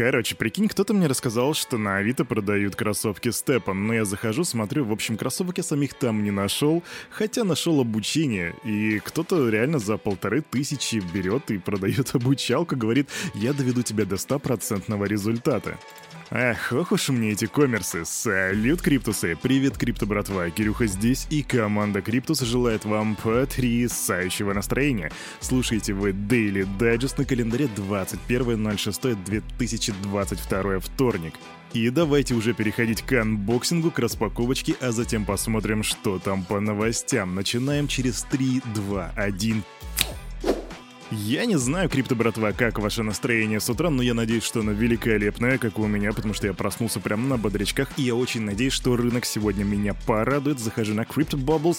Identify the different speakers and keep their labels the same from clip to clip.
Speaker 1: Короче, прикинь, кто-то мне рассказал, что на Авито продают кроссовки Степан, но я захожу, смотрю, в общем, кроссовок я самих там не нашел, хотя нашел обучение, и кто-то реально за полторы тысячи берет и продает обучалку, говорит, я доведу тебя до стопроцентного результата. Эх, ох уж мне эти коммерсы. Салют, Криптусы! Привет, Крипто братва! Кирюха здесь, и команда Криптус желает вам потрясающего настроения. Слушаете вы Daily Digest на календаре 21.06.2022 вторник. И давайте уже переходить к unboxing у, к распаковочке, а затем посмотрим, что там по новостям. Начинаем через 3, 2, 1... Я не знаю, крипто братва, как ваше настроение с утра, но я надеюсь, что оно великолепное, как у меня, потому что я проснулся прямо на бодрячках, и я очень надеюсь, что рынок сегодня меня порадует. Захожу на Crypto Bubbles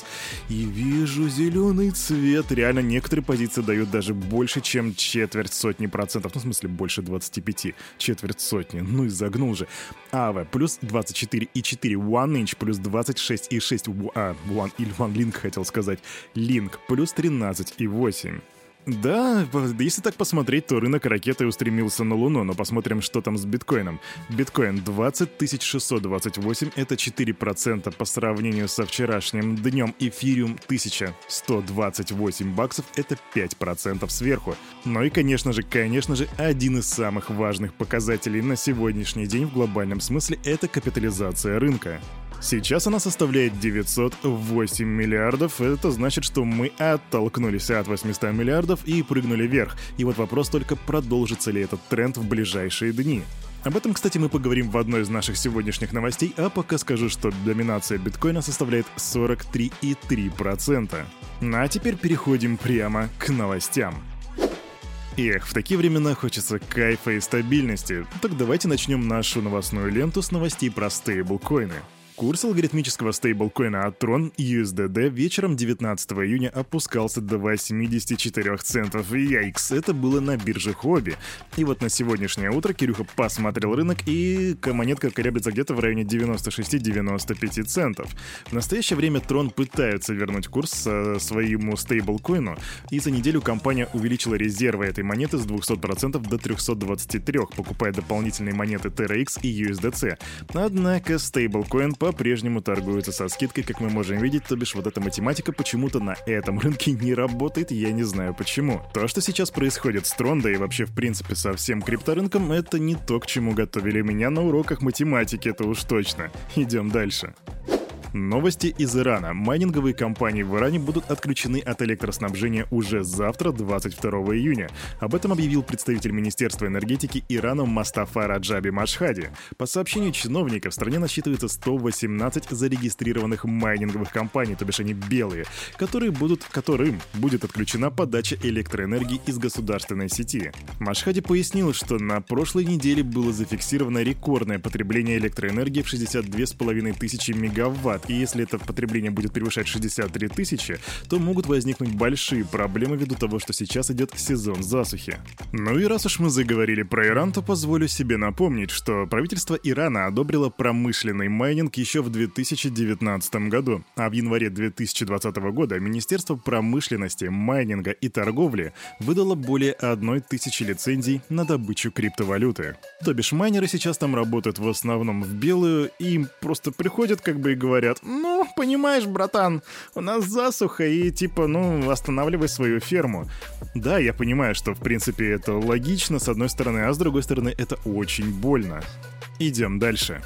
Speaker 1: и вижу зеленый цвет. Реально, некоторые позиции дают даже больше, чем четверть сотни процентов. Ну, в смысле, больше 25. Четверть сотни. Ну и загнул же. АВ плюс 24,4. One Inch плюс 26,6. А, One или One Link хотел сказать. Link плюс 13,8. Да, если так посмотреть, то рынок ракеты устремился на Луну, но посмотрим, что там с биткоином. Биткоин 20 628, это 4% по сравнению со вчерашним днем. Эфириум 1128 баксов, это 5% сверху. Ну и, конечно же, конечно же, один из самых важных показателей на сегодняшний день в глобальном смысле — это капитализация рынка. Сейчас она составляет 908 миллиардов. Это значит, что мы оттолкнулись от 800 миллиардов и прыгнули вверх. И вот вопрос только, продолжится ли этот тренд в ближайшие дни. Об этом, кстати, мы поговорим в одной из наших сегодняшних новостей, а пока скажу, что доминация биткоина составляет 43,3%. Ну, а теперь переходим прямо к новостям. Эх, в такие времена хочется кайфа и стабильности. Так давайте начнем нашу новостную ленту с новостей про стейблкоины. Курс алгоритмического стейблкоина Atron USDD вечером 19 июня опускался до 84 центов. Яйкс, это было на бирже Хобби. И вот на сегодняшнее утро Кирюха посмотрел рынок, и монетка колеблется где-то в районе 96-95 центов. В настоящее время Tron пытается вернуть курс э, своему стейблкоину, и за неделю компания увеличила резервы этой монеты с 200% до 323, покупая дополнительные монеты TRX и USDC. Однако стейблкоин по-прежнему торгуются со скидкой, как мы можем видеть, то бишь вот эта математика почему-то на этом рынке не работает, я не знаю почему. То, что сейчас происходит с Тронда и вообще в принципе со всем крипторынком, это не то, к чему готовили меня на уроках математики, это уж точно. Идем дальше. Новости из Ирана. Майнинговые компании в Иране будут отключены от электроснабжения уже завтра, 22 июня. Об этом объявил представитель Министерства энергетики Ирана Мастафа Раджаби Машхади. По сообщению чиновника, в стране насчитывается 118 зарегистрированных майнинговых компаний, то бишь они белые, которые будут, которым будет отключена подача электроэнергии из государственной сети. Машхади пояснил, что на прошлой неделе было зафиксировано рекордное потребление электроэнергии в 62,5 тысячи мегаватт, и если это потребление будет превышать 63 тысячи, то могут возникнуть большие проблемы ввиду того, что сейчас идет сезон засухи. Ну и раз уж мы заговорили про Иран, то позволю себе напомнить, что правительство Ирана одобрило промышленный майнинг еще в 2019 году, а в январе 2020 года Министерство промышленности, майнинга и торговли выдало более одной тысячи лицензий на добычу криптовалюты. То бишь майнеры сейчас там работают в основном в белую, и им просто приходят как бы и говорят, говорят, ну, понимаешь, братан, у нас засуха, и типа, ну, останавливай свою ферму. Да, я понимаю, что в принципе это логично, с одной стороны, а с другой стороны, это очень больно. Идем дальше.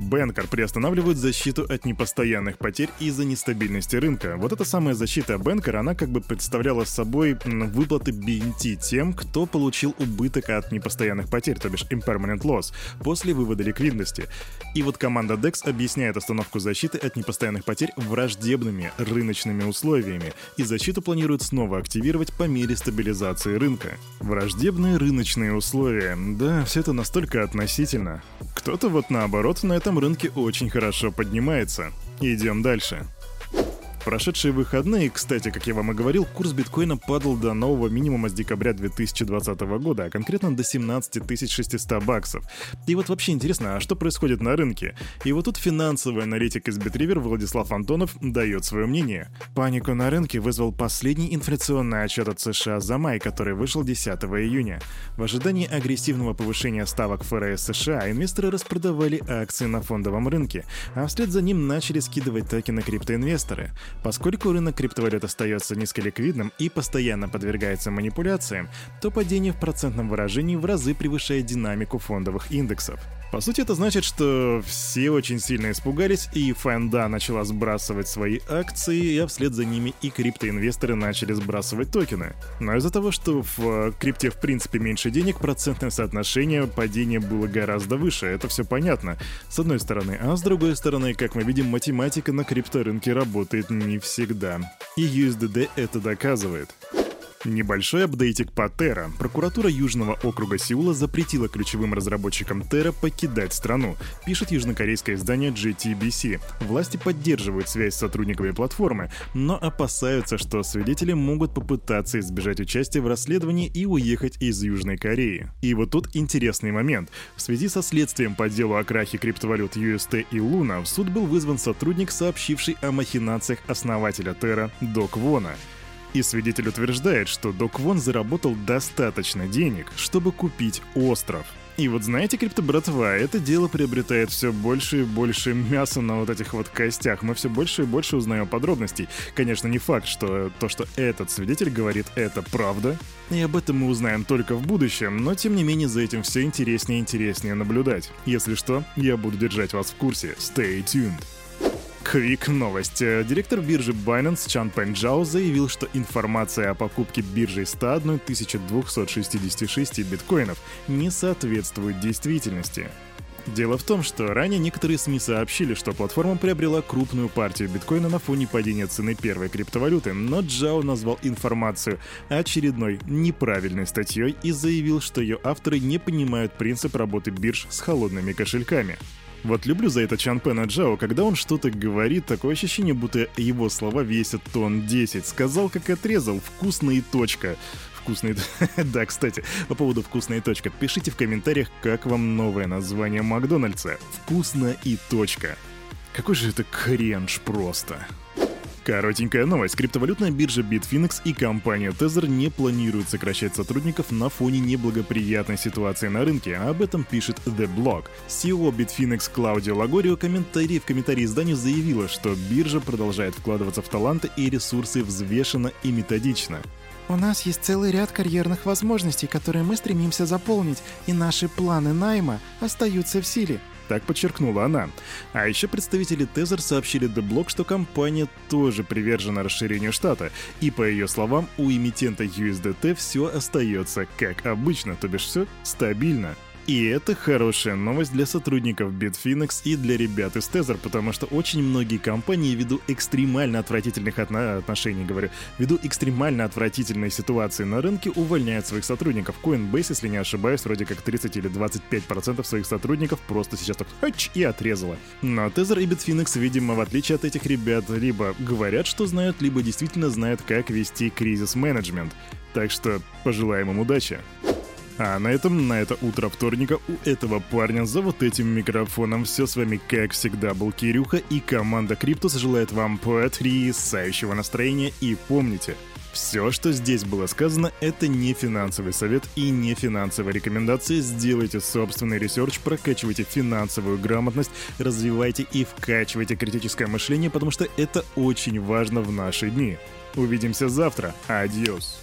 Speaker 1: Бенкер приостанавливают защиту от непостоянных потерь из-за нестабильности рынка. Вот эта самая защита Бенкера, она как бы представляла собой выплаты BNT тем, кто получил убыток от непостоянных потерь, то бишь impermanent loss, после вывода ликвидности. И вот команда DEX объясняет остановку защиты от непостоянных потерь враждебными рыночными условиями, и защиту планируют снова активировать по мере стабилизации рынка. Враждебные рыночные условия. Да, все это настолько относительно. Кто-то вот наоборот на этом рынке очень хорошо поднимается. Идем дальше. Прошедшие выходные, кстати, как я вам и говорил, курс биткоина падал до нового минимума с декабря 2020 года, а конкретно до 17 600 баксов. И вот вообще интересно, а что происходит на рынке? И вот тут финансовый аналитик из Bitриver Владислав Антонов дает свое мнение. Панику на рынке вызвал последний инфляционный отчет от США за май, который вышел 10 июня. В ожидании агрессивного повышения ставок ФРС США инвесторы распродавали акции на фондовом рынке, а вслед за ним начали скидывать токены криптоинвесторы. Поскольку рынок криптовалют остается низколиквидным и постоянно подвергается манипуляциям, то падение в процентном выражении в разы превышает динамику фондовых индексов. По сути, это значит, что все очень сильно испугались, и фэнда начала сбрасывать свои акции, а вслед за ними и криптоинвесторы начали сбрасывать токены. Но из-за того, что в э, крипте в принципе меньше денег, процентное соотношение падения было гораздо выше, это все понятно, с одной стороны. А с другой стороны, как мы видим, математика на крипторынке работает не всегда. И USDD это доказывает. Небольшой апдейтик по Terra. Прокуратура Южного округа Сеула запретила ключевым разработчикам Terra покидать страну, пишет южнокорейское издание GTBC. Власти поддерживают связь с сотрудниками платформы, но опасаются, что свидетели могут попытаться избежать участия в расследовании и уехать из Южной Кореи. И вот тут интересный момент. В связи со следствием по делу о крахе криптовалют UST и Luna в суд был вызван сотрудник, сообщивший о махинациях основателя Terra Док Вона. И свидетель утверждает, что Док Вон заработал достаточно денег, чтобы купить остров. И вот знаете, криптобратва, это дело приобретает все больше и больше мяса на вот этих вот костях. Мы все больше и больше узнаем подробностей. Конечно, не факт, что то, что этот свидетель говорит, это правда. И об этом мы узнаем только в будущем, но тем не менее за этим все интереснее и интереснее наблюдать. Если что, я буду держать вас в курсе. Stay tuned. Квик новость. Директор биржи Binance Чан Пенджао заявил, что информация о покупке биржей 101 266 биткоинов не соответствует действительности. Дело в том, что ранее некоторые СМИ сообщили, что платформа приобрела крупную партию биткоина на фоне падения цены первой криптовалюты, но Джао назвал информацию очередной неправильной статьей и заявил, что ее авторы не понимают принцип работы бирж с холодными кошельками. Вот люблю за это Чан Пена Джао, когда он что-то говорит, такое ощущение, будто его слова весят тон 10. Сказал, как отрезал, вкусно и точка. Вкусный... да, кстати, по поводу вкусной точка, пишите в комментариях, как вам новое название Макдональдса. Вкусно и точка. Какой же это кренж просто. Коротенькая новость. Криптовалютная биржа Bitfinex и компания Tether не планируют сокращать сотрудников на фоне неблагоприятной ситуации на рынке. Об этом пишет The Block. CEO Bitfinex Клаудио Лагорио комментарий в комментарии изданию заявила, что биржа продолжает вкладываться в таланты и ресурсы взвешенно и методично.
Speaker 2: У нас есть целый ряд карьерных возможностей, которые мы стремимся заполнить, и наши планы найма остаются в силе.
Speaker 1: Так подчеркнула она. А еще представители Тезер сообщили The Block, что компания тоже привержена расширению штата, и по ее словам, у эмитента USDT все остается как обычно, то бишь все стабильно. И это хорошая новость для сотрудников Bitfinex и для ребят из Tether, потому что очень многие компании ввиду экстремально отвратительных отно- отношений, говорю, ввиду экстремально отвратительной ситуации на рынке увольняют своих сотрудников. Coinbase, если не ошибаюсь, вроде как 30 или 25% процентов своих сотрудников просто сейчас так хач и отрезала. Но Tether и Bitfinex, видимо, в отличие от этих ребят, либо говорят, что знают, либо действительно знают, как вести кризис-менеджмент. Так что пожелаем им удачи. А на этом, на это утро вторника у этого парня за вот этим микрофоном все с вами, как всегда, был Кирюха и команда Криптус желает вам потрясающего настроения и помните, все, что здесь было сказано, это не финансовый совет и не финансовая рекомендация. Сделайте собственный research, прокачивайте финансовую грамотность, развивайте и вкачивайте критическое мышление, потому что это очень важно в наши дни. Увидимся завтра. Adiós.